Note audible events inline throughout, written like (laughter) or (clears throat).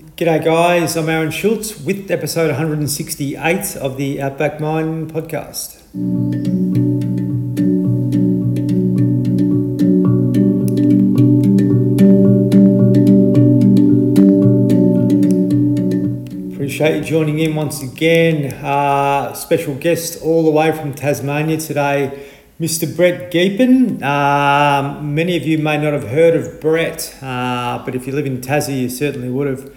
G'day, guys. I'm Aaron Schultz with episode 168 of the Outback Mind podcast. Appreciate you joining in once again. Uh, special guest all the way from Tasmania today, Mr. Brett Geappen. Um, many of you may not have heard of Brett, uh, but if you live in Tassie, you certainly would have.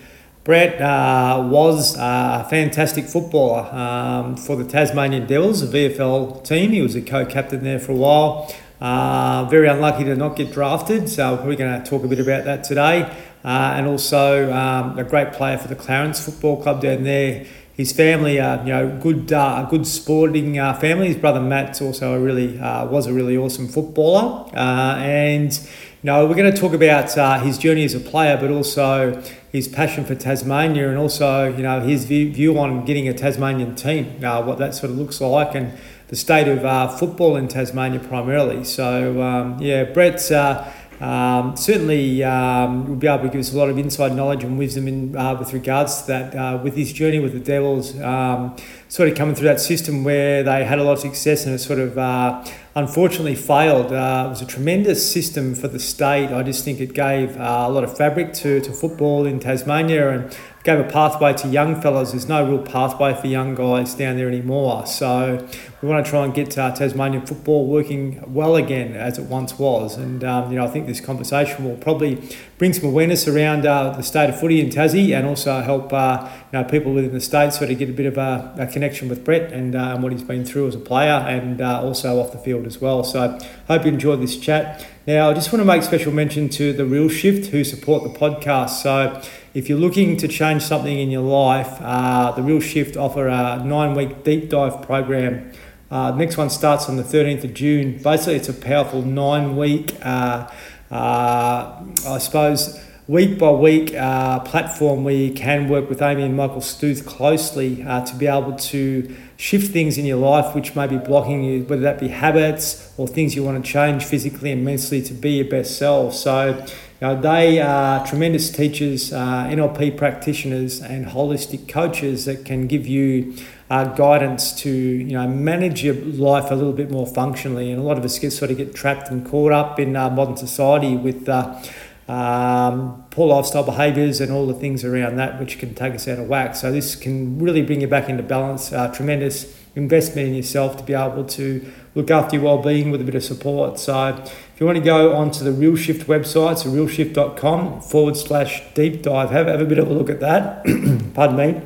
Brett uh, was a fantastic footballer um, for the Tasmanian Devils, a VFL team. He was a co-captain there for a while. Uh, very unlucky to not get drafted, so we're going to talk a bit about that today. Uh, and also um, a great player for the Clarence Football Club down there. His family, uh, you know, good, uh, good sporting uh, family. His brother Matt's also a really uh, was a really awesome footballer, uh, and you know, we're going to talk about uh, his journey as a player, but also his passion for Tasmania, and also you know his view, view on getting a Tasmanian team, uh, what that sort of looks like, and the state of uh, football in Tasmania primarily. So um, yeah, Brett's. Uh, um, certainly um, will be able to give us a lot of inside knowledge and wisdom in, uh, with regards to that. Uh, with his journey with the Devils, um, sort of coming through that system where they had a lot of success and it sort of uh, unfortunately failed. Uh, it was a tremendous system for the state. I just think it gave uh, a lot of fabric to, to football in Tasmania and gave a pathway to young fellas. There's no real pathway for young guys down there anymore. So we want to try and get uh, Tasmanian football working well again as it once was. And um, you know, I think this conversation will probably bring some awareness around uh, the state of footy in Tassie and also help uh, you know people within the state sort of get a bit of a, a connection with Brett and, uh, and what he's been through as a player and uh, also off the field as well. So I hope you enjoyed this chat. Now, I just want to make special mention to the Real Shift who support the podcast. So if you're looking to change something in your life, uh, the Real Shift offer a nine week deep dive program. Uh, next one starts on the 13th of June. Basically, it's a powerful nine week, uh, uh, I suppose, week by week platform where you can work with Amy and Michael Stuth closely uh, to be able to shift things in your life which may be blocking you, whether that be habits or things you want to change physically and mentally to be your best self. So now, they are tremendous teachers, uh, NLP practitioners, and holistic coaches that can give you uh, guidance to you know manage your life a little bit more functionally. And a lot of us get sort of get trapped and caught up in uh, modern society with uh, um, poor lifestyle behaviours and all the things around that, which can take us out of whack. So this can really bring you back into balance. Uh, tremendous investment in yourself to be able to look after your well-being with a bit of support. So if you want to go onto the Real Shift website, so realshift.com forward slash deep dive, have, have a bit of a look at that. (clears throat) Pardon me.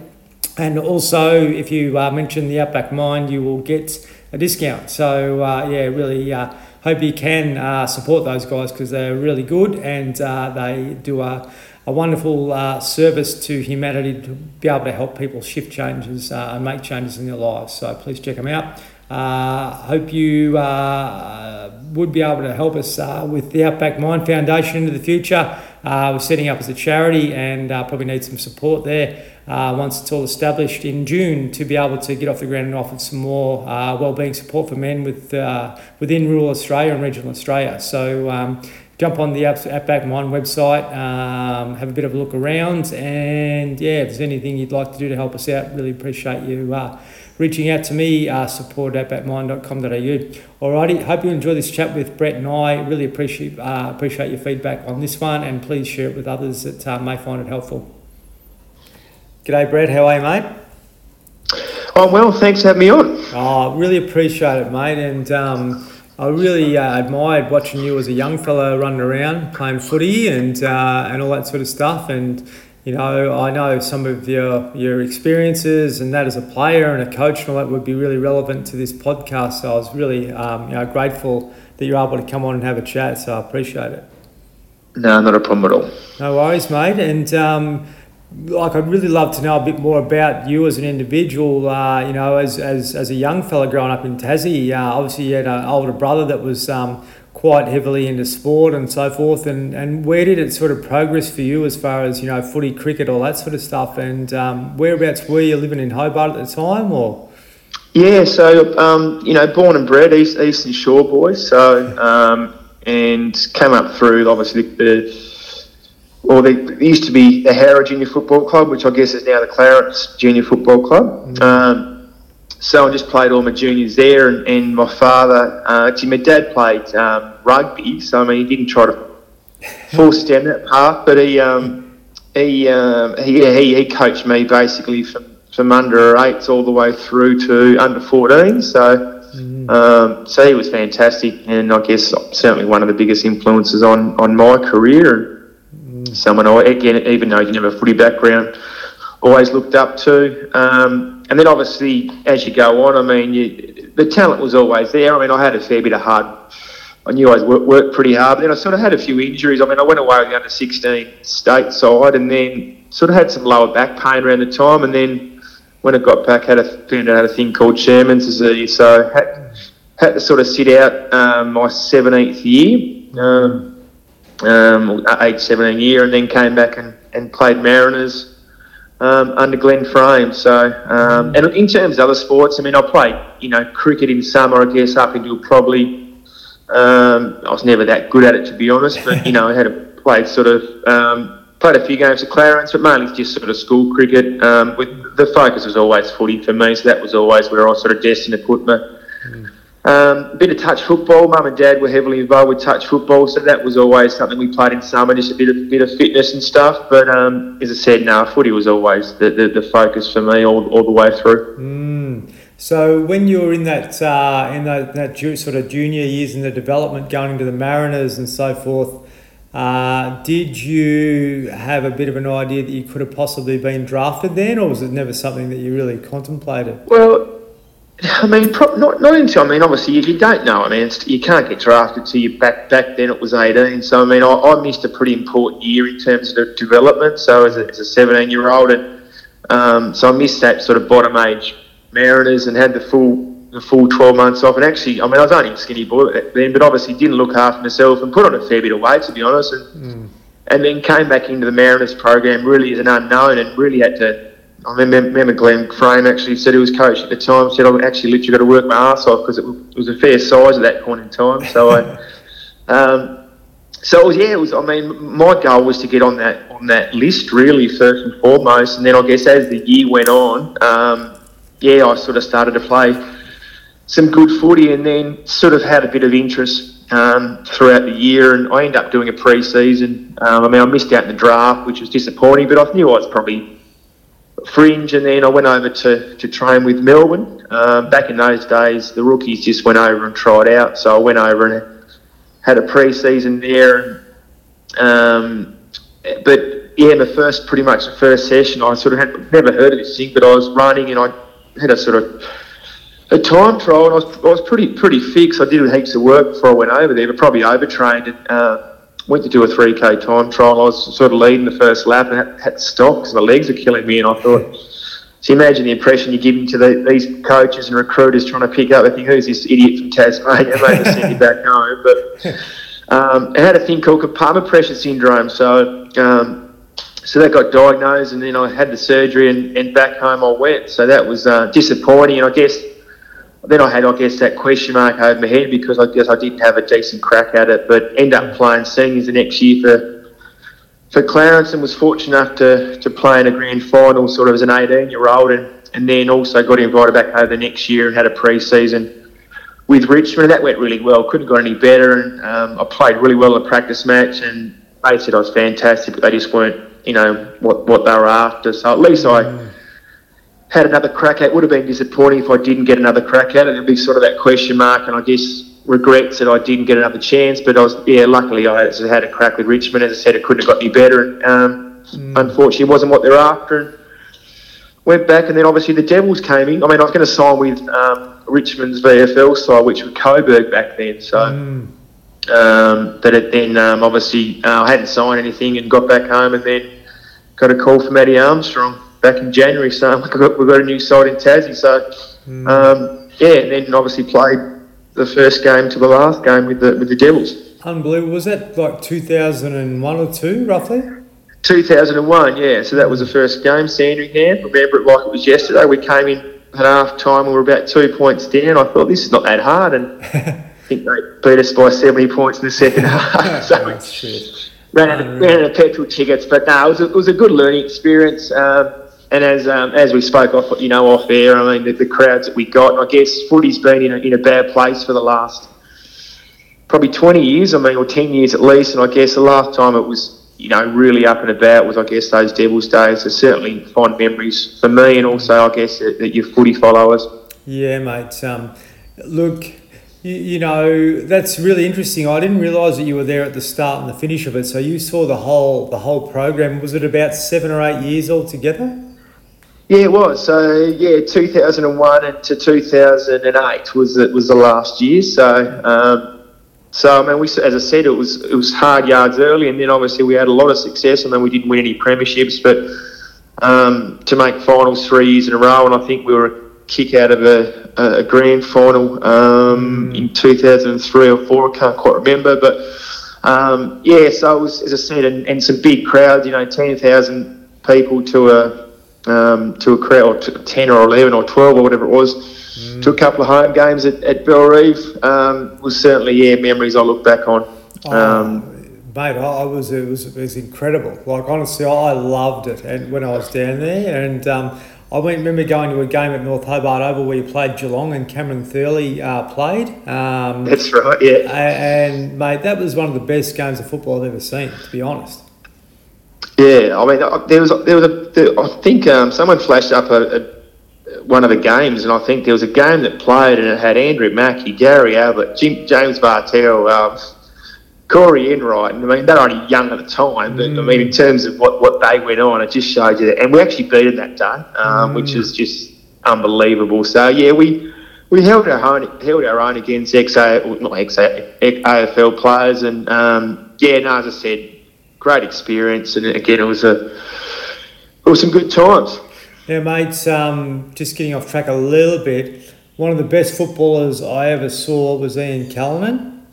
And also, if you uh, mention the Outback Mind, you will get a discount. So uh, yeah, really uh, hope you can uh, support those guys because they're really good and uh, they do a a wonderful uh, service to humanity to be able to help people shift changes uh, and make changes in their lives. So please check them out. Uh, hope you uh, would be able to help us with the Outback Mind Foundation into the future. Uh, we're setting up as a charity and probably need some support there once it's all established in June to be able to get off the ground and offer some more wellbeing support for men with within rural Australia and regional Australia. So um, jump on the Outback Mind website, um, have a bit of a look around, and yeah, if there's anything you'd like to do to help us out, really appreciate you uh, reaching out to me, uh, support at outbackmind.com.au. Alrighty, hope you enjoy this chat with Brett and I. Really appreciate uh, appreciate your feedback on this one, and please share it with others that uh, may find it helpful. G'day, Brett. How are you, mate? Oh well, thanks for having me on. Oh, really appreciate it, mate, and. Um, I really uh, admired watching you as a young fellow running around playing footy and uh, and all that sort of stuff. And you know, I know some of your your experiences and that as a player and a coach and all that would be really relevant to this podcast. So I was really um, you know grateful that you're able to come on and have a chat. So I appreciate it. No, not a problem at all. No worries, mate. And um, like I'd really love to know a bit more about you as an individual. Uh, you know, as, as as a young fella growing up in Tassie, uh, obviously you had an older brother that was um, quite heavily into sport and so forth. And and where did it sort of progress for you as far as you know footy, cricket, all that sort of stuff? And um, whereabouts were you living in Hobart at the time, or? Yeah, so um, you know, born and bred East, Eastern Shore boy. So um, and came up through obviously the or they it used to be the Howrah Junior Football Club, which I guess is now the Clarence Junior Football Club. Mm-hmm. Um, so I just played all my juniors there, and, and my father, uh, actually, my dad played um, rugby, so I mean, he didn't try to force down that path, but he um, he, um, he, he he coached me basically from from under eights all the way through to under 14. So. Mm. Um, so he was fantastic, and I guess certainly one of the biggest influences on, on my career. Mm. Someone I again, even though he didn't have a footy background, always looked up to. And then obviously, as you go on, I mean, you, the talent was always there. I mean, I had a fair bit of hard. I knew I worked, worked pretty hard, but then I sort of had a few injuries. I mean, I went away with the under 16 state side, and then sort of had some lower back pain around the time, and then when I got back, had a found out had a thing called Scheuermann's disease, so had had to sort of sit out um, my 17th year, um, um, age 17 year, and then came back and, and played Mariners um, under Glenn Frame. So, um, and in terms of other sports, I mean, I played you know cricket in summer, I guess, up until probably. Um, I was never that good at it, to be honest, but you know, I had played sort of played a few games at Clarence, but mainly just sort of school cricket. Um, with the focus was always footy for me, so that was always where I was sort of destined to put my. Um, a bit of touch football. Mum and dad were heavily involved with touch football, so that was always something we played in summer, just a bit of bit of fitness and stuff. But um, as I said, no, footy was always the, the, the, focus for me all, all the way through. Mm. So when you were in that uh, in that, that sort of junior years in the development, going into the Mariners and so forth, uh, did you have a bit of an idea that you could have possibly been drafted then, or was it never something that you really contemplated? Well, I mean, pro- not not until I mean, obviously, you, you don't know. I mean, you can't get drafted till you back back then. It was eighteen, so I mean, I, I missed a pretty important year in terms of development. So as a, as a seventeen year old, and um, so I missed that sort of bottom age Mariners and had the full the full 12 months off. And actually, I mean, I was only a skinny boy then, but obviously didn't look after myself and put on a fair bit of weight, to be honest. And, mm. and then came back into the Mariners program really as an unknown and really had to. I remember, remember Glenn Frame actually said he was coach at the time, said, I actually literally got to work my ass off because it, was a fair size at that point in time. So I. (laughs) Um, so it was, yeah, it was. I mean, my goal was to get on that on that list really first and foremost, and then I guess as the year went on, um, yeah, I sort of started to play some good footy and then sort of had a bit of interest um, throughout the year. And I ended up doing a pre season. Um, I mean, I missed out in the draft, which was disappointing, but I knew I was probably fringe. And then I went over to, to train with Melbourne. Um, back in those days, the rookies just went over and tried out. So I went over and had a pre season there. Um, but yeah, the first, pretty much the first session, I sort of had never heard of this thing, but I was running and I had a sort of a time trial, and I was, I was pretty pretty fixed. I did heaps of work before I went over there, but probably overtrained and uh, went to do a 3k time trial. I was sort of leading the first lap and had, had to stop because my legs were killing me. And I thought, (laughs) so imagine the impression you're giving to the, these coaches and recruiters trying to pick up. They think, who's this idiot from Tasmania? Maybe send you back home. But (laughs) um, I had a thing called compartment pressure syndrome. So um, so that got diagnosed, and then I had the surgery, and, and back home I went. So that was uh, disappointing, and I guess then I had, I guess, that question mark over my head because I guess I didn't have a decent crack at it, but end up playing seniors the next year for for Clarence and was fortunate enough to, to play in a grand final sort of as an 18 year old and, and then also got invited back over the next year and had a pre season with Richmond. And that went really well, couldn't got any better. And um, I played really well in a practice match and they said I was fantastic, but they just weren't, you know, what, what they were after. So at least I mm had another crack at. It would have been disappointing if I didn't get another crack at it. It'd be sort of that question mark, and I guess regrets that I didn't get another chance. But I was, yeah, luckily I had a crack with Richmond. As I said, it couldn't have got any better. Um, mm. Unfortunately, it wasn't what they're after. And went back, and then obviously the Devils came in. I mean, I was going to sign with um, Richmond's VFL side, which was Coburg back then. So. Mm. Um, but it then um, obviously uh, I hadn't signed anything and got back home and then got a call from Eddie Armstrong back in January saying (laughs) we got, we got a new side in Tassie. So mm. um, yeah, and then obviously played the first game to the last game with the with the Devils. Unbelievable. Was that like 2001 or two, roughly? 2001, yeah. So that was the first game, Sandringham. Remember it like it was yesterday. We came in at half time, we were about two points down. I thought this is not that hard, and (laughs) I think they beat us by 70 points in the second (laughs) half. so, ran out, of, ran out of petrol tickets. But no, it was a, it was a good learning experience. Um, and as um, as we spoke off, you know, off air, I mean, the, the crowds that we got, I guess footy's been in a, in a bad place for the last probably 20 years, I mean, or 10 years at least. And I guess the last time it was, you know, really up and about was, I guess, those Devils days. So certainly fond memories for me and also, I guess, that, that your footy followers. Yeah, mate. Um, look, you, you, know, that's really interesting. I didn't realise that you were there at the start and the finish of it. So you saw the whole the whole program. Was it about seven or eight years altogether? Yeah, it was. So yeah, 2001 and to 2008 was it was the last year. So um, so I mean, we as I said, it was it was hard yards early, and then obviously we had a lot of success. and then we didn't win any premierships, but um, to make finals three years in a row, and I think we were a kick out of a, a grand final um, mm. in 2003 or four. I can't quite remember, but um, yeah. So it was, as I said, and, and some big crowds. You know, 10,000 people to a um, to a crowd, or 10 or 11 or 12 or whatever it was, mm. to a couple of home games at, at Bellerive um, was certainly, yeah, memories I look back on. Oh, um, mate, I was it was it was incredible. Like honestly, I loved it, and when I was down there, and um, I went, remember going to a game at North Hobart Oval where you played Geelong and Cameron Thurley uh, played. Um, That's right, yeah. And, and, mate, that was one of the best games of football I've ever seen, to be honest. Yeah, I mean, uh, there was there was a there, I think um, someone flashed up a, a, one of the games, and I think there was a game that played, and it had Andrew Mackie, Gary Ablett, Jim, James Bartel, um, Corey Enright, and I mean they're only young at the time, but mm. I mean in terms of what, what they went on, it just showed you that, and we actually beat them that day, um, mm. which is just unbelievable. So yeah, we we held our own held our own against ex not ex AFL players, and um, yeah, no, as I said great experience, and again, it was a it was some good times. Yeah, mates. Um, just getting off track a little bit. One of the best footballers I ever saw was Ian Callinan.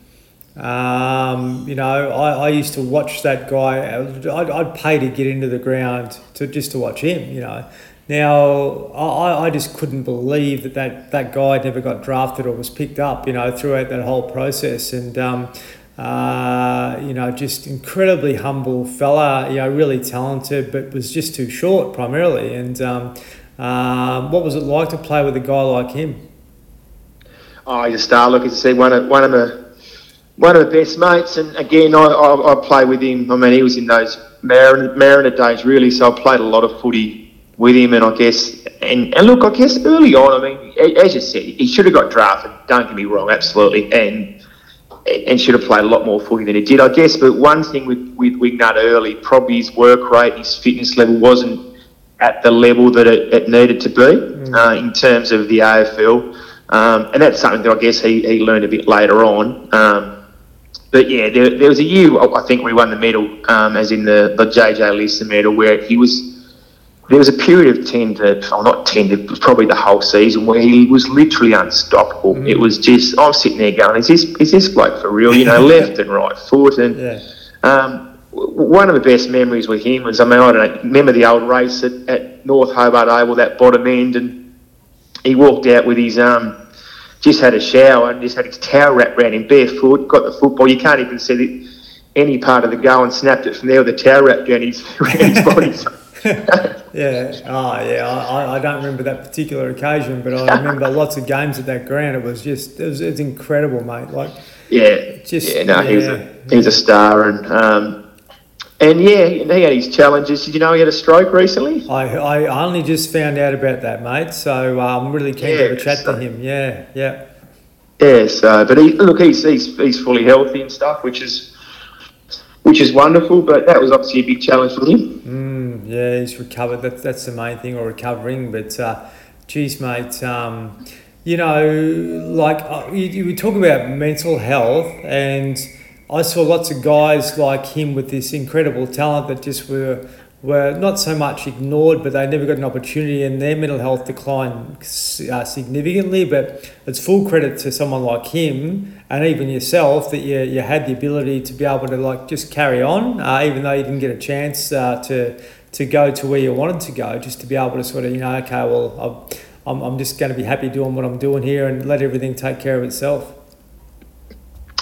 Um, you know, I, I used to watch that guy. I'd, I'd pay to get into the ground to just to watch him. You know, now I, I just couldn't believe that, that that guy never got drafted or was picked up. You know, throughout that whole process, and um, uh, you know, just incredibly humble fella, you know, really talented, but was just too short primarily. And um, um, what was it like to play with a guy like him? Oh, he's a star. Look, said, one of one of the one of the best mates. And again, I, I, I with him. I mean, he was in those Mariner, Mariner days, really. So I played a lot of footy with him, and I guess, and, and look, I guess early on, I mean, as you said, he should have got drafted. Don't get me wrong, absolutely, and and should have played a lot more footy than he did, I guess. But one thing with, with Wingnut early, probably his work rate, his fitness level wasn't at the level that it, it needed to be mm. uh, in terms of the AFL. Um, and that's something that I guess he, he learned a bit later on. Um, but yeah, there, there, was a year I think we won the medal, um, as in the, the JJ Liston medal, where he was there was a period of 10 to, oh, not 10, it was probably the whole season where he was literally unstoppable. Mm. It was just, I'm sitting there going, is this, is this bloke for real? You know, (laughs) left and right foot. And yeah. um, one of the best memories with him was, I mean, I don't know, remember the old race at, at North Hobart Oval, that bottom end, and he walked out with his, um, just had a shower and just had his towel wrapped around him barefoot, got the football. You can't even see the, any part of the goal and snapped it from there with the towel wrapped around his, (laughs) around his body. (laughs) yeah. Oh, yeah. I, I don't remember that particular occasion, but I remember (laughs) lots of games at that ground. It was just, it was, it was incredible, mate. Like, yeah, just yeah. No, yeah, he was a he was a star, and um, and yeah, he had his challenges. Did you know he had a stroke recently? I, I only just found out about that, mate. So uh, I'm really keen yeah, to have a chat so, to him. Yeah, yeah. Yeah. So, but he look, he's he's he's fully healthy and stuff, which is which is wonderful. But that was obviously a big challenge for him. Mm, yeah, he's recovered. That's that's the main thing, or recovering. But uh, geez, mate, um, you know, like uh, you, you about mental health, and I saw lots of guys like him with this incredible talent that just were were not so much ignored, but they never got an opportunity, and their mental health declined uh, significantly. But it's full credit to someone like him and even yourself that you, you had the ability to be able to like just carry on, uh, even though you didn't get a chance uh, to to go to where you wanted to go, just to be able to sort of you know, okay, well, I'm, I'm just going to be happy doing what I'm doing here and let everything take care of itself.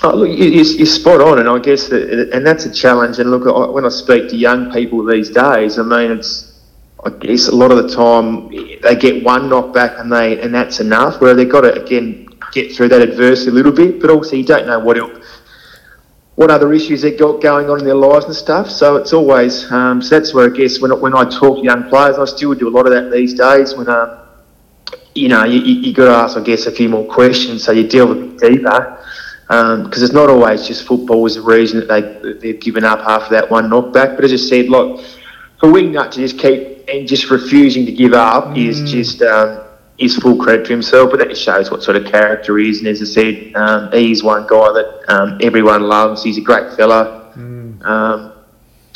Oh, look, you, you're spot on, and I guess that, and that's a challenge. And look, when I speak to young people these days, I mean, it's I guess a lot of the time they get one knockback and they and that's enough. Where they've got to again get through that adversity a little bit, but also you don't know what it, what other issues they've got going on in their lives and stuff. So it's always um, so that's where I guess when when I talk to young players, I still do a lot of that these days. When um, you know you, you got to ask, I guess, a few more questions so you delve a bit deeper because um, it's not always just football is the reason that they they've given up after that one knockback. But as I said, look, for Wingnut to just keep and just refusing to give up mm. is just um, is full credit to himself. But that just shows what sort of character he is. And as I said, um, he's one guy that um, everyone loves. He's a great fella, mm. Um,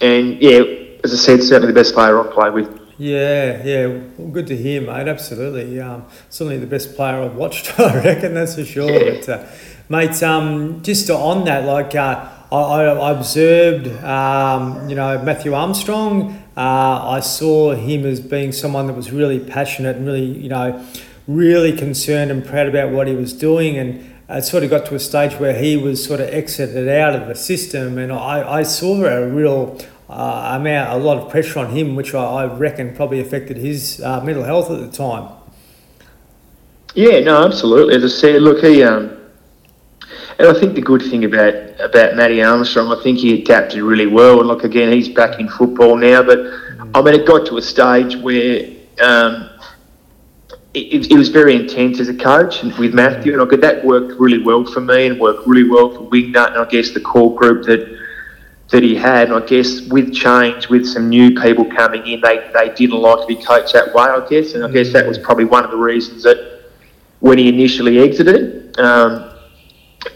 and yeah, as I said, certainly the best player I've played with. Yeah, yeah, well, good to hear, mate. Absolutely, um, certainly the best player I've watched. (laughs) I reckon that's for sure. Yeah. But, uh, Mate, um, just on that, like uh, I, I, observed, um, you know, Matthew Armstrong. Uh, I saw him as being someone that was really passionate and really, you know, really concerned and proud about what he was doing. And it sort of got to a stage where he was sort of exited out of the system. And I, I saw a real uh, amount, a lot of pressure on him, which I, I reckon probably affected his uh, mental health at the time. Yeah, no, absolutely. As I said, look, he um, and I think the good thing about about Matty Armstrong, I think he adapted really well. And look, again, he's back in football now. But I mean, it got to a stage where um, it, it, was very intense as a coach with Matthew, and I could, that worked really well for me and worked really well for Wingnut and I guess the core group that that he had. And I guess with change, with some new people coming in, they, they didn't like to be coached that way, I guess. And I guess that was probably one of the reasons that when he initially exited, um,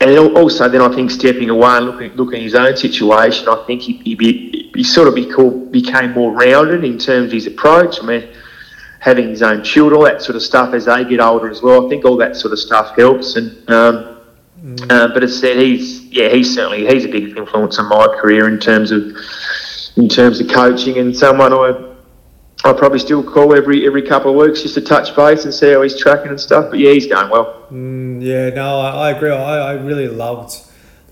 and also then I think stepping away and looking looking at his own situation, I think he he, be, he sort of became, became more rounded in terms of his approach. I mean, having his own children, all that sort of stuff as they get older as well. I think all that sort of stuff helps. And um, mm. uh, but as said, he's yeah, he's certainly he's a big influence on my career in terms of in terms of coaching and someone I I probably still call every every couple of weeks just to touch base and see how he's tracking and stuff. But yeah, he's going well. Mm, yeah, no, I, I agree. I, I really loved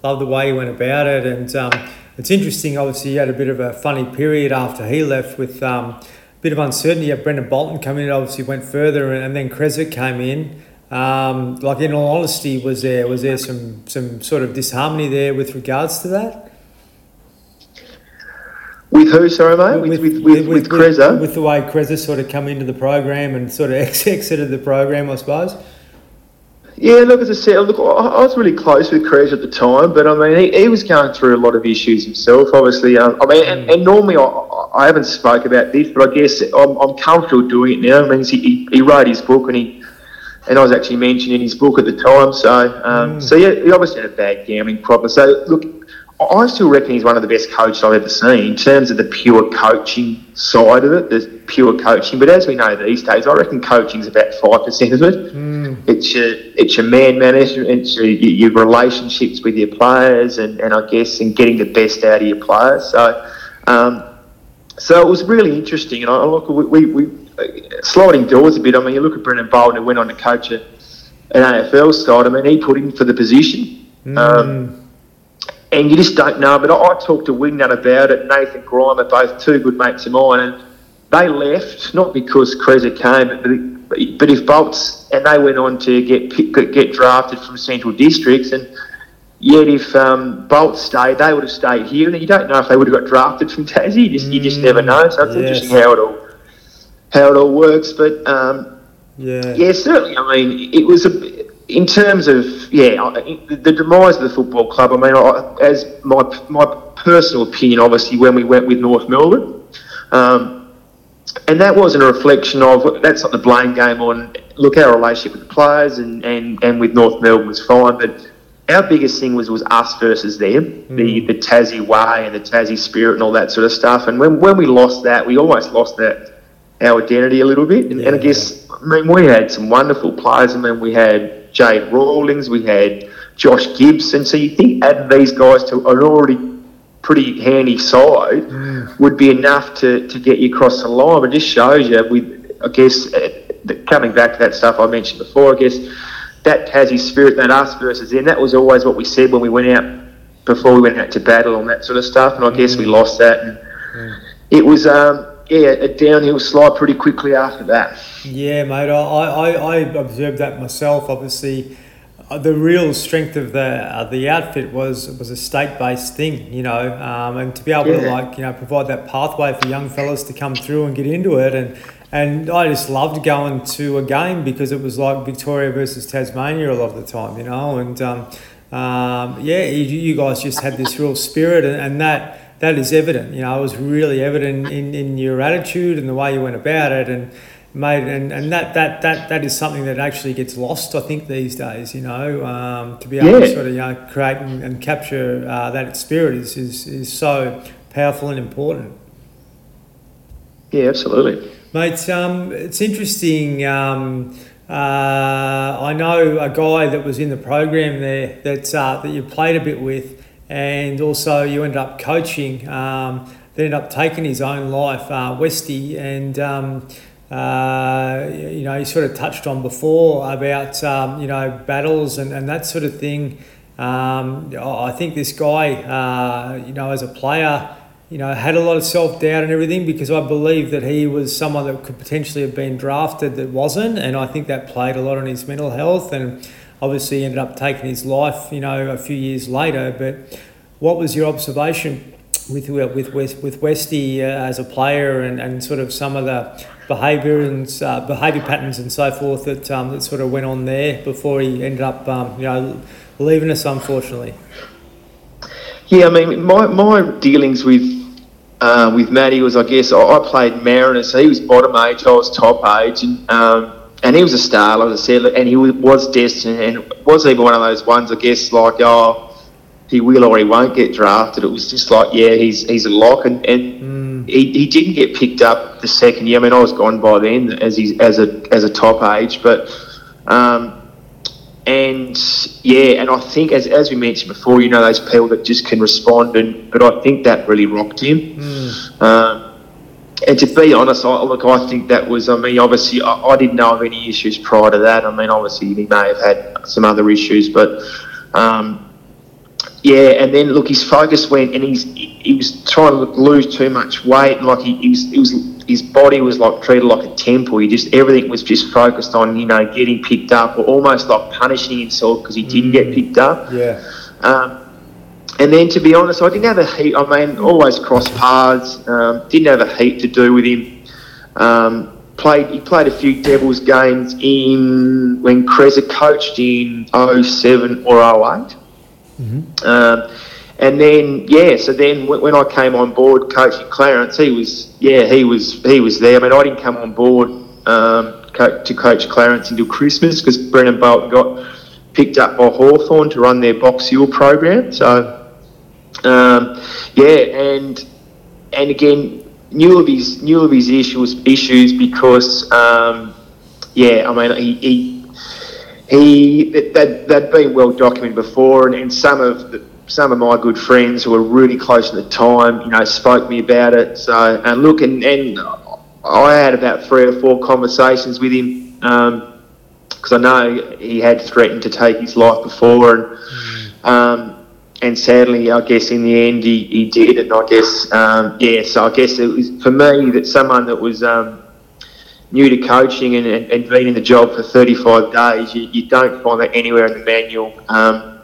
loved the way he went about it, and um, it's interesting. Obviously, he had a bit of a funny period after he left with um, a bit of uncertainty. Had Brendan Bolton come in, obviously went further, and, and then Krezik came in. Um, like in all honesty, was there was there some some sort of disharmony there with regards to that? With who, sorry, mate? With, with, with, with, with, Kreza? With the way Kreza sort of come into the program and sort of (laughs) exited the program, I suppose. Yeah, look, as I said, look, I was really close with Krez at the time, but I mean, he, he was going through a lot of issues himself, obviously. Um, I mean, and, and normally I, I, haven't spoke about this, but I guess I'm, I'm comfortable doing it now. I mean, he, he wrote his book and he, and I was actually mentioning his book at the time. So, um, mm. so yeah, he obviously had a bad gambling problem. So, look, I still reckon he's one of the best coaches I've ever seen in terms of the pure coaching side of it, the pure coaching. But as we know these days, I reckon coaching is about five percent of it. Mm. It's your it's your man management, it's your, your, relationships with your players, and, and I guess and getting the best out of your players. So, um, so it was really interesting. And I look, we, we, we sliding doors a bit. I mean, you look at Brendan Bolton, who went on to coach an AFL side. I mean, he put him for the position. Mm. Um, and you just don't know. But I, I talked to Wingnut about it. Nathan Grima are both two good mates of mine, and they left not because Kreza came, but, but if Bolts and they went on to get get drafted from Central Districts, and yet if um, Bolts stayed, they would have stayed here, and you don't know if they would have got drafted from Tassie. You just you just never know. So it's yes. interesting how it all how it all works. But um, yeah, yeah, certainly. I mean, it was a in terms of yeah, the demise of the football club. I mean, I, as my my personal opinion, obviously, when we went with North Melbourne, um, and that wasn't a reflection of that's not the blame game on. Look, our relationship with the players and, and, and with North Melbourne was fine, but our biggest thing was was us versus them, mm. the the Tassie way and the Tassie spirit and all that sort of stuff. And when when we lost that, we almost lost that our identity a little bit. And, yeah. and I guess I mean we had some wonderful players. I mean we had Jade Rawlings, we had Josh Gibson. So you think adding these guys to an already pretty handy side mm. would be enough to, to get you across the line. But it just shows you, with I guess, uh, coming back to that stuff I mentioned before, I guess that Tassie spirit, that us versus them, that was always what we said when we went out before we went out to battle and that sort of stuff. And I guess we lost that. And mm. it was, um, yeah, a downhill slide pretty quickly after that. Yeah, mate. I, I, I observed that myself. Obviously, uh, the real strength of the uh, the outfit was was a state based thing, you know, um, and to be able yeah. to like you know provide that pathway for young fellas to come through and get into it, and and I just loved going to a game because it was like Victoria versus Tasmania a lot of the time, you know, and um, um, yeah, you, you, guys just had this real spirit, and, and that that is evident, you know, it was really evident in, in your attitude and the way you went about it, and made and, and that, that that that is something that actually gets lost I think these days you know um, to be able yeah. to sort of you know create and, and capture uh, that spirit is, is is so powerful and important. Yeah absolutely. Mate um, it's interesting um, uh, I know a guy that was in the program there that uh, that you played a bit with and also you ended up coaching um, that ended up taking his own life uh, Westy and um, uh, you know, you sort of touched on before about um, you know battles and, and that sort of thing. Um, I think this guy, uh, you know, as a player, you know, had a lot of self doubt and everything because I believe that he was someone that could potentially have been drafted that wasn't, and I think that played a lot on his mental health and obviously ended up taking his life, you know, a few years later. But what was your observation with with with, with Westy uh, as a player and, and sort of some of the behaviour and uh, behaviour patterns and so forth that um, that sort of went on there before he ended up um, you know leaving us unfortunately. Yeah, I mean my, my dealings with uh, with Matty was I guess I, I played Mariners, so he was bottom age, I was top age, and um, and he was a star, like I said, and he was destined, and was even one of those ones I guess like oh he will or he won't get drafted. It was just like yeah, he's he's a lock, and, and mm he, he didn't get picked up the second year. I mean, I was gone by then as he, as a as a top age, but um, and yeah, and I think as, as we mentioned before, you know, those people that just can respond, and but I think that really rocked him. Mm. Um, and to be honest, I, look, I think that was. I mean, obviously, I, I, didn't know of any issues prior to that. I mean, obviously, he may have had some other issues, but um, yeah. And then look, his focus went, and he's he was trying to lose too much weight. Like he, he, was, he was, his body was like treated like a temple. He just everything was just focused on you know getting picked up, or almost like punishing himself because he didn't get picked up. Yeah. Um, and then to be honest, I didn't have a heap. I mean, always cross paths. Um, didn't have a heap to do with him. Um, played he played a few Devils games in when Kreza coached in 07 or 8 mm-hmm. um, and then yeah, so then when I came on board coaching Clarence, he was yeah he was he was there. I mean I didn't come on board um, to coach Clarence until Christmas because Brendan Bolton got picked up by Hawthorn to run their Box Hill program. So um, yeah, and and again knew of his knew of his issues issues because um, yeah I mean he. he he that that been well documented before, and, and some of the, some of my good friends who were really close at the time, you know, spoke to me about it. So, and look, and, and I had about three or four conversations with him because um, I know he had threatened to take his life before, and mm. um, and sadly, I guess in the end he, he did, and I guess um, yeah. So I guess it was for me that someone that was um, new to coaching and, and, and been in the job for 35 days, you, you don't find that anywhere in the manual. Um,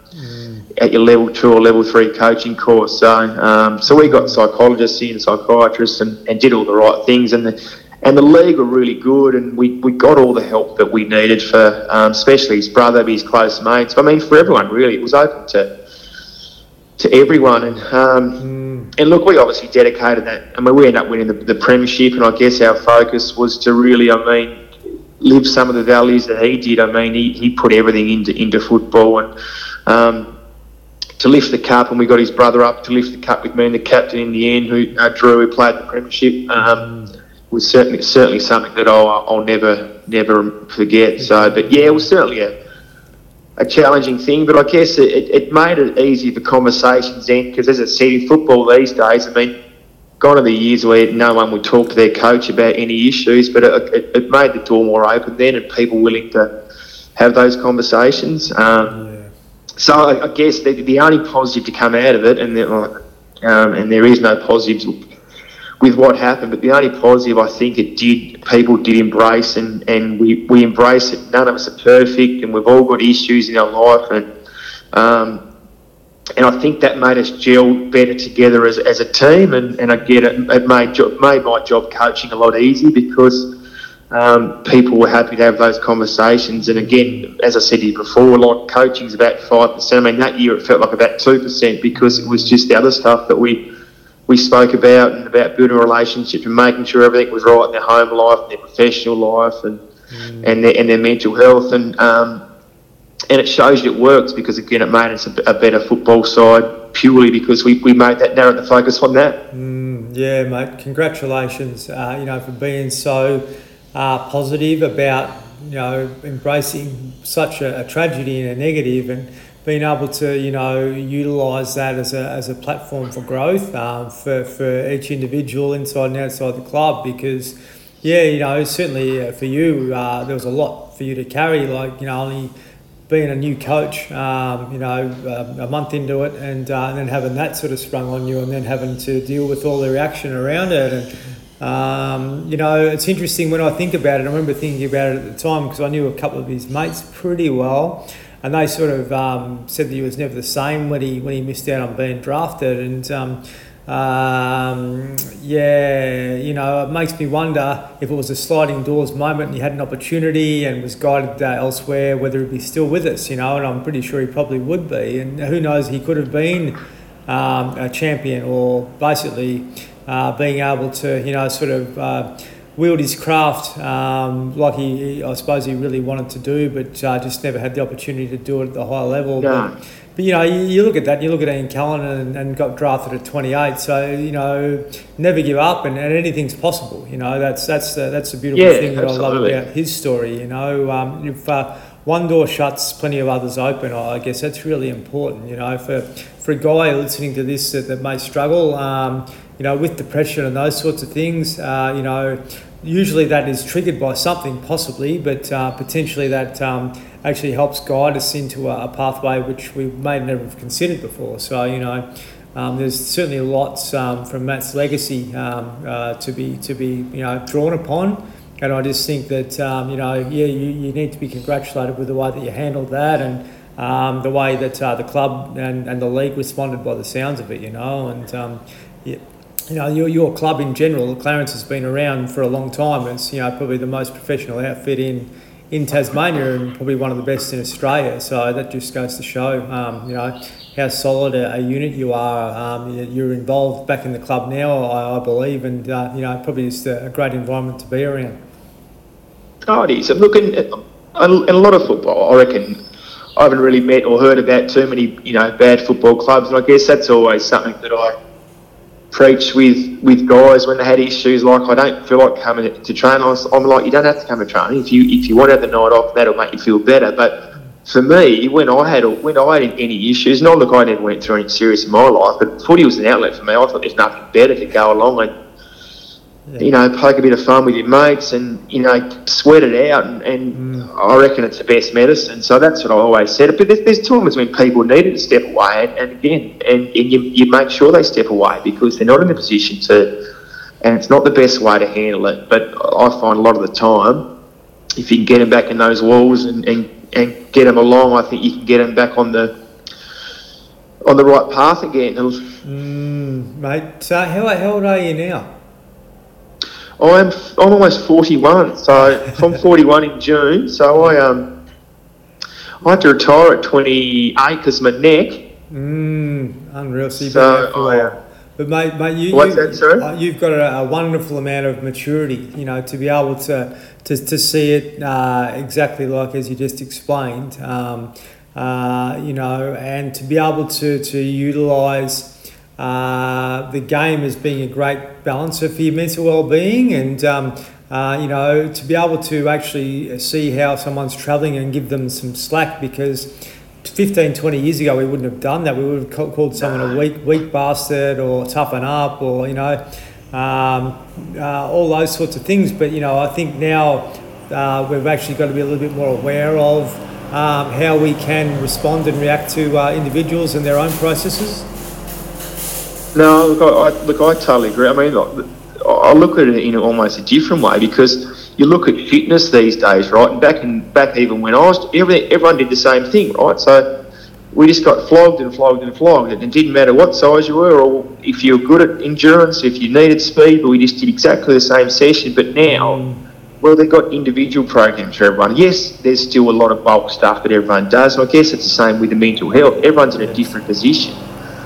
at your level two or level three coaching course. So, um, so we got psychologists and psychiatrists and, and did all the right things, and the and the league were really good, and we, we got all the help that we needed for, um, especially his brother, his close mates. I mean, for everyone really, it was open to to everyone, and um, mm. and look, we obviously dedicated that. I mean, we ended up winning the, the premiership, and I guess our focus was to really, I mean. Live some of the values that he did. I mean, he, he put everything into into football, and um, to lift the cup, and we got his brother up to lift the cup with me and the captain in the end, who uh, Drew, who played the premiership, um, was certainly certainly something that I'll, I'll never never forget. So, but yeah, it was certainly a a challenging thing, but I guess it, it made it easy for conversations then, because as I said, in football these days, I mean, gone are the years where no one would talk to their coach about any issues, but it, it, it made the door more open then, and people willing to have those conversations. Um, yeah. So I, I guess the, the, only positive to come out of it, and there, um, and there is no positives with what happened, but the only positive I think it did, people did embrace, and, and we, we embrace it. None of us are perfect, and we've all got issues in our life, and um, and I think that made us gel better together as, as a team. And, and I get it, it made, made my job coaching a lot easier because um, people were happy to have those conversations. And again, as I said to you before, like coaching is about 5%. I mean, that year it felt like about 2% because it was just the other stuff that we we spoke about and about building relationships and making sure everything was right in their home life, and their professional life, and mm. and, their, and their mental health. And um, and it shows you it works because again it made us a, a better football side purely because we, we made that narrow the focus on that. Mm, yeah, mate. Congratulations, uh, you know, for being so uh, positive about you know embracing such a, a, tragedy and a negative and being able to you know utilize that as a, as a platform for growth um, for, for each individual inside and outside the club because yeah you know certainly uh, for you uh, there was a lot for you to carry like you know only being a new coach, um, you know, um, a month into it, and, uh, and, then having that sort of sprung on you, and then having to deal with all the reaction around it, and um, you know, it's interesting when I think about it. I remember thinking about it at the time because I knew a couple of his mates pretty well, and they sort of um, said that he was never the same when he when he missed out on being drafted, and um, um, yeah, you know, it makes me wonder if it was a sliding doors moment and he had an opportunity and was guided uh, elsewhere, whether he'd be still with us, you know, and I'm pretty sure he probably would be. And who knows, he could have been um, a champion or basically uh, being able to, you know, sort of uh, wield his craft um, like he, I suppose he really wanted to do, but uh, just never had the opportunity to do it at the high level. Yeah. But, but you know, you, you, look at that, you look at Ian Callinan and, and, got drafted at 28. So you know, never give up, and, and anything's possible. You know, that's that's uh, that's a beautiful yeah, thing that absolutely. I love about his story. You know, um, if uh, one door shuts, plenty of others open. I guess that's really important. You know, for for a guy listening to this that, that may struggle, um, you know, with depression and those sorts of things, uh, you know, usually that is triggered by something possibly, but uh, potentially that um, actually helps guide us into a, a, pathway which we may never have considered before. So you know, um, there's certainly lots um, from Matt's legacy um, uh, to be to be you know drawn upon. And I just think that um, you know, yeah, you, you need to be congratulated with the way that you handled that and um, the way that uh, the club and, and the league responded by the sounds of it, you know, and yeah, you know, your, your club in general, Clarence has been around for a long time. It's, you know, probably the most professional outfit in, in Tasmania and probably one of the best in Australia. So that just goes to show, um, you know, how solid a, a unit you are. Um, you're involved back in the club now, I, I believe, and, uh, you know, probably just a, a, great environment to be around. Oh, it is. Look, in, in a lot of football, I reckon I haven't really met or heard about too many, you know, bad football clubs. And I guess that's always something that I preach with with guys when they had issues like I don't feel like coming to train. I'm like you don't have to come to training if you if you want to have the night off that'll make you feel better. But for me, when I had when I had any issues, not look I never went through anything serious in my life, but footy was an outlet for me. I thought there's nothing better to go along and yeah. you know, poke a bit of fun with your mates and, you know, sweat it out. And, and mm. I reckon it's the best medicine. So that's what I always said. But there's, there's times when people needed to step away. And, and again, and, and you, you make sure they step away because they're not in the position to, and it's not the best way to handle it. But I find a lot of the time, if you can get them back in those walls and, and, and get them along, I think you can get them back on the on the right path again. Mm, mate, so how, how old are you now? I'm I'm almost 41, so from (laughs) 41 in June. So I um I had to retire at 28 because my neck. Mm, unreal. So, so I, uh, but mate, mate, you, what's you, that? Uh, you've got a, a, wonderful amount of maturity. You know, to be able to to, to see it uh, exactly like as you just explained. Um, uh, you know, and to be able to to utilize uh, the game as being a great balancer for your mental well-being and um, uh, you know to be able to actually see how someone's travelling and give them some slack because 15 20 years ago we wouldn't have done that. We would have called someone a weak weak bastard or toughen up or you know um, uh, all those sorts of things. But you know I think now uh, we've actually got to be a little bit more aware of um, how we can respond and react to uh, individuals and their own processes? No, look, I, I, look, I totally agree. I mean, I look at it in almost a different way because you look at fitness these days, right? And back in back even when I was, everything, everyone did the same thing, right? So we just got flogged and flogged and flogged. And it didn't matter what size you were or if you were good at endurance, if you needed speed, but we just did exactly the same session. But now, well, they've got individual programs for everyone. Yes, there's still a lot of bulk stuff that everyone does. I guess it's the same with the mental health. Everyone's in a different position.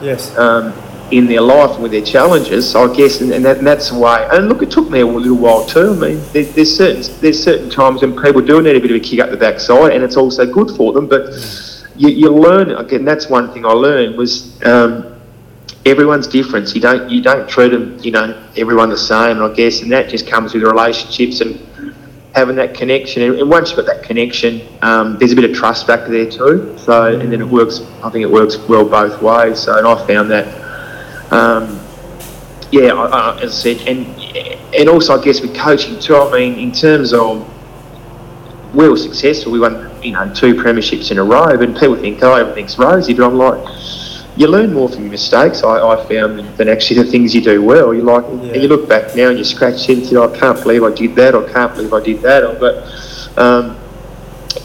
Yes. Um, in their life and with their challenges. So I guess, and, and, that, and, that's the way. And look, it took me a little while too. I mean, there, there's certain there's certain times when people do need a bit of a kick up the backside, and it's also good for them. But you, you learn again. That's one thing I learned was. Um, everyone's different. You don't you don't treat them, you know, everyone the same. I guess, and that just comes with relationships and having that connection. And once you've got that connection, um, there's a bit of trust back there too. So, and then it works. I think it works well both ways. So, and I found that um, yeah, I, I, as I said, and and also I guess with coaching too. I mean, in terms of we were successful. We won, you know, two premierships in a row, and people think, oh, everything's rosy. But I'm like, you learn more from your mistakes. I, I found than actually the things you do well. You like, yeah. and you look back now and you scratch your head and say, I can't believe I did that. I can't believe I did that. But um,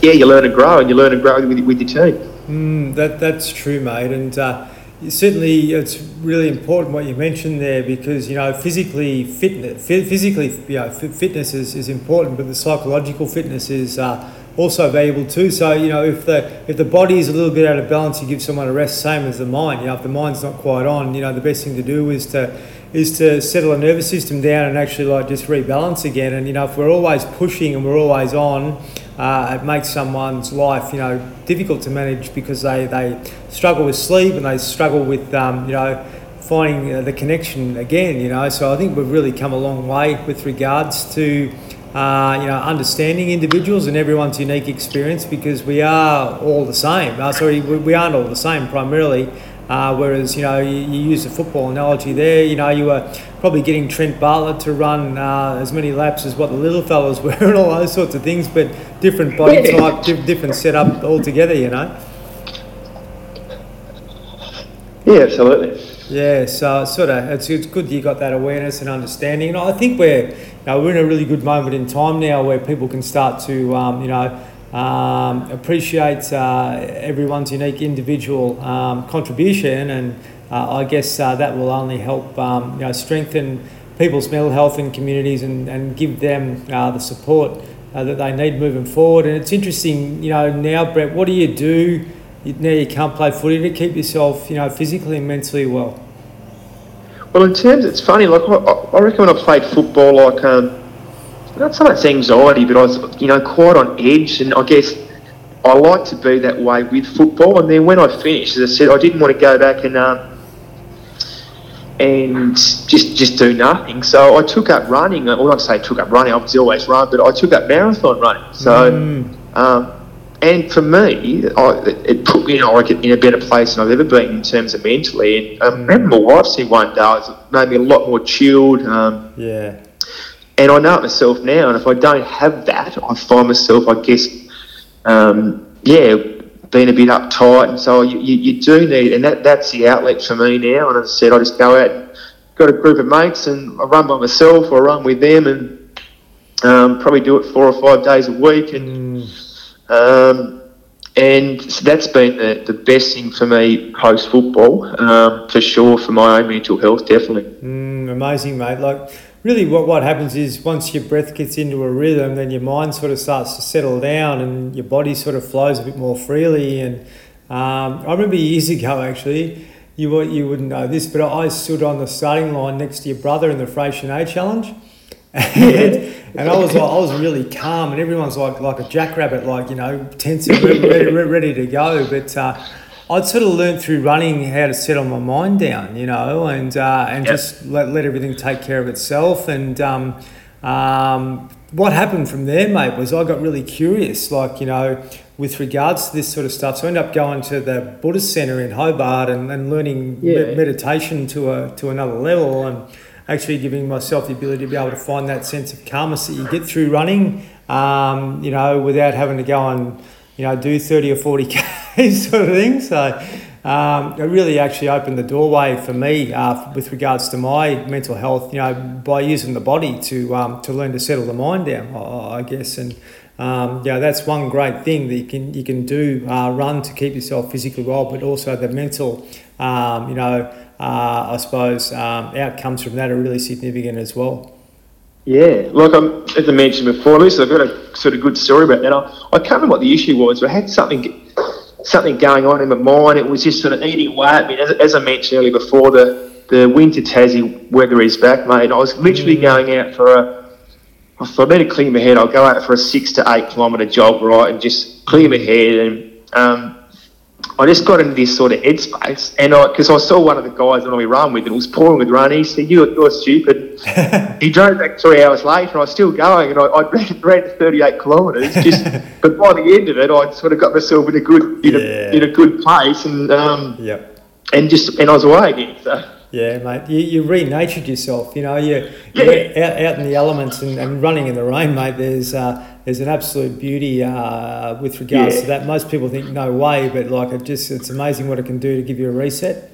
yeah, you learn and grow, and you learn and grow with, with your team. Mm, that that's true, mate, and. Uh, certainly it's really important what you mentioned there because you know physically fitness physically you know, fitness is, is important but the psychological fitness is uh, also valuable too. So you know if the if the body is a little bit out of balance you give someone a rest same as the mind. You know if the mind's not quite on you know the best thing to do is to is to settle the nervous system down and actually like just rebalance again. And you know if we're always pushing and we're always on uh, it makes someone's life, you know, difficult to manage because they, they struggle with sleep and they struggle with, um, you know, finding uh, the connection again, you know. So I think we've really come a long way with regards to, uh, you know, understanding individuals and everyone's unique experience because we are all the same. Uh, sorry, we, we aren't all the same primarily. Uh, whereas, you know, you, you, use the football analogy there, you know, you were probably getting Trent Bartlett to run uh, as many laps as what the little fellas (laughs) were and all those sorts of things, but different body yeah. type, different setup altogether, you know. Yeah, absolutely. Yeah, so sort of it's, it's good you got that awareness and understanding. And I think we're you know, we're in a really good moment in time now where people can start to um, you know um, appreciate uh, everyone's unique individual um, contribution, and uh, I guess uh, that will only help um, you know strengthen people's mental health in communities and, and give them uh, the support uh, that they need moving forward. And it's interesting, you know, now Brett, what do you do now you can't play footy to keep yourself, you know, physically and mentally well? Well, in terms, it's funny. Like I, I reckon when I played football, like um, not so much anxiety, but I was, you know, quite on edge. And I guess I like to be that way with football. And then when I finished, as I said, I didn't want to go back and um, and just just do nothing. So I took up running. Well, not to say took up running. I was always run, but I took up marathon running. So. Mm. Um, and for me, I, it put me, you know, like in a better place than I've ever been in terms of mentally. And um, I remember my wife said one day, it made me a lot more chilled. Um, yeah and I know it myself now. And if I don't have that, I find myself, I guess, um, yeah, being a bit uptight. And so you, you, you, do need, and that, that's the outlet for me now. And as I said, I just go out, got a group of mates, and I run by myself or I run with them, and um, probably do it four or five days a week. And um, and that's been the, the best thing for me post football, um, for sure, for my own mental health, definitely. Mm, amazing, mate. Like really what, what happens is once your breath gets into a rhythm then your mind sort of starts to settle down and your body sort of flows a bit more freely. And um, I remember years ago actually you you wouldn't know this but I stood on the starting line next to your brother in the Freycinet challenge. (laughs) And, and I was I was really calm and everyone's like like a jackrabbit like you know tense ready, ready to go. But uh, I'd sort of learned through running how to settle my mind down, you know, and uh, and yep. just let, let everything take care of itself. And um, um, what happened from there, mate, was I got really curious, like, you know, with regards to this sort of stuff. So I ended up going to the Buddhist Centre in Hobart and, and learning yeah. me- meditation to a to another level. And actually giving myself the ability to be able to find that sense of calmness that you get through running, um, you know, without having to go and, you know, do 30 or 40 Ks (laughs) sort of thing. So um, it really actually opened the doorway for me uh, with regards to my mental health, you know, by using the body to, um, to learn to settle the mind down, I, I guess. And, um, yeah, that's one great thing that you can you can do uh, run to keep yourself physically well, but also the mental, um, you know, uh, I suppose um, outcomes from that are really significant as well. Yeah, like I'm, as I mentioned before, Lisa, I've got a sort of good story about that. I, I can't remember what the issue was, but I had something something going on in my mind. It was just sort of eating away at me. As, as I mentioned earlier before, the, the winter Tassie weather is back, mate. I was literally mm. going out for a I thought I need to clear my head. I'll go out for a six to eight kilometre jog, right, and just clear my head. And um, I just got into this sort of headspace. And I, because I saw one of the guys that we run with, and it was pouring with rain. He said, "You're, you're stupid." (laughs) he drove back three hours later, and I was still going, and I, I ran, ran 38 kilometres. Just, (laughs) but by the end of it, I sort of got myself in a good, in, yeah. a, in a good place, and um, yep. and just and I was away again. So. Yeah, mate. You, you renatured yourself. You know, you, you're out, out in the elements and, and running in the rain, mate. There's uh, there's an absolute beauty uh, with regards yeah. to that. Most people think no way, but like it just it's amazing what it can do to give you a reset.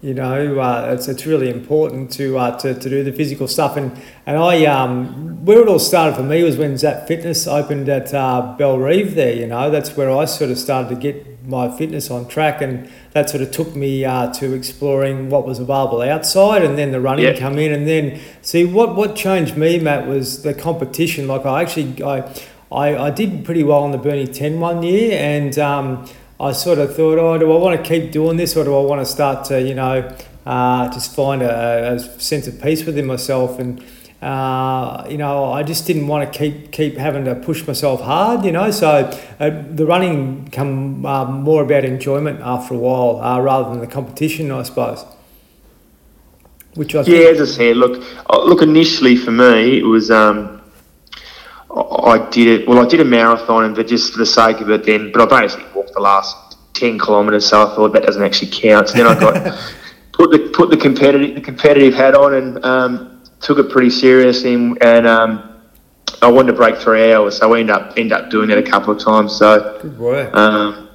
You know, uh, it's, it's really important to, uh, to to do the physical stuff, and and I um where it all started for me was when Zap Fitness opened at uh, Bellerive. There, you know, that's where I sort of started to get my fitness on track, and that sort of took me uh, to exploring what was available outside, and then the running yeah. come in, and then see what what changed me, Matt, was the competition. Like I actually I I, I did pretty well on the Burnie 10 one year, and um, I sort of thought, oh, do I want to keep doing this, or do I want to start to you know uh, just find a, a sense of peace within myself and uh, you know, I just didn't want to keep keep having to push myself hard, you know. So uh, the running come uh, more about enjoyment after a while, uh, rather than the competition, I suppose. Which I yeah, as I said, look, uh, look. Initially, for me, it was um, I did it. Well, I did a marathon, and but just for the sake of it, then. But I basically walked the last ten kilometres, so I thought that doesn't actually count. So then I got (laughs) put the put the competitive the competitive hat on and. Um, took it pretty seriously, and um, I wanted to break three hours, so I ended up end up doing it a couple of times. So good work. Um,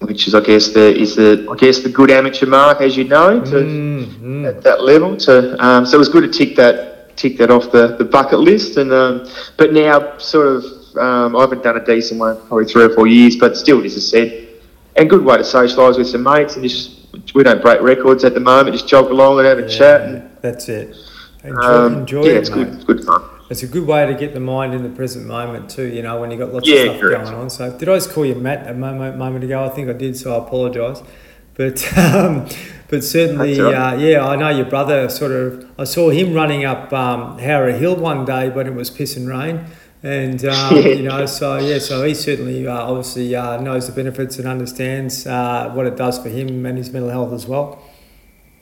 which is, I guess, the is the I guess the good amateur mark, as you know, to, mm-hmm. at that level. To um, so it was good to tick that tick that off the, the bucket list. And um, but now, sort of, um, I haven't done a decent one probably three or four years, but still, as I said, and good way to socialise with some mates and just we don't break records at the moment. Just jog along and have a yeah, chat. And, that's it. Enjoy, um, enjoy yeah, it, it's good. It's good fun. It's a good way to get the mind in the present moment too. You know, when you got lots yeah, of stuff correct. going on. So, did I just call you Matt a moment, moment ago? I think I did, so I apologise. But (laughs) um, but certainly, right. uh, yeah, I know your brother. Sort of, I saw him running up um, Howrah Hill one day, but it was piss and rain. And (laughs) um, you know, so yeah, so he certainly uh, obviously uh, knows the benefits and understands uh, what it does for him and his mental health as well.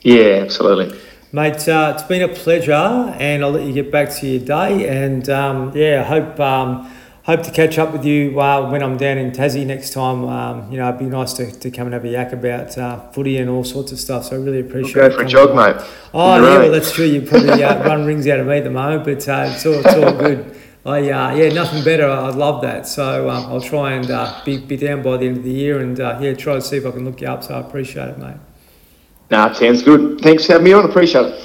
Yeah, absolutely. Mate, uh, it's been a pleasure, and I'll let you get back to your day. And um, yeah, I hope um, hope to catch up with you uh, when I'm down in Tassie next time. Um, you know, it'd be nice to, to come and have a yak about uh, footy and all sorts of stuff. So I really appreciate. We'll go for a jog, mate. Oh yeah, well that's true. You probably uh, (laughs) run rings out of me at the moment, but uh, it's all it's all good. (laughs) I uh, yeah, nothing better. I love that. So um, I'll try and uh, be, be down by the end of the year, and uh, yeah, try to see if I can look you up. So I appreciate it, mate. Nah, sounds good. Thanks for having me on. Appreciate it.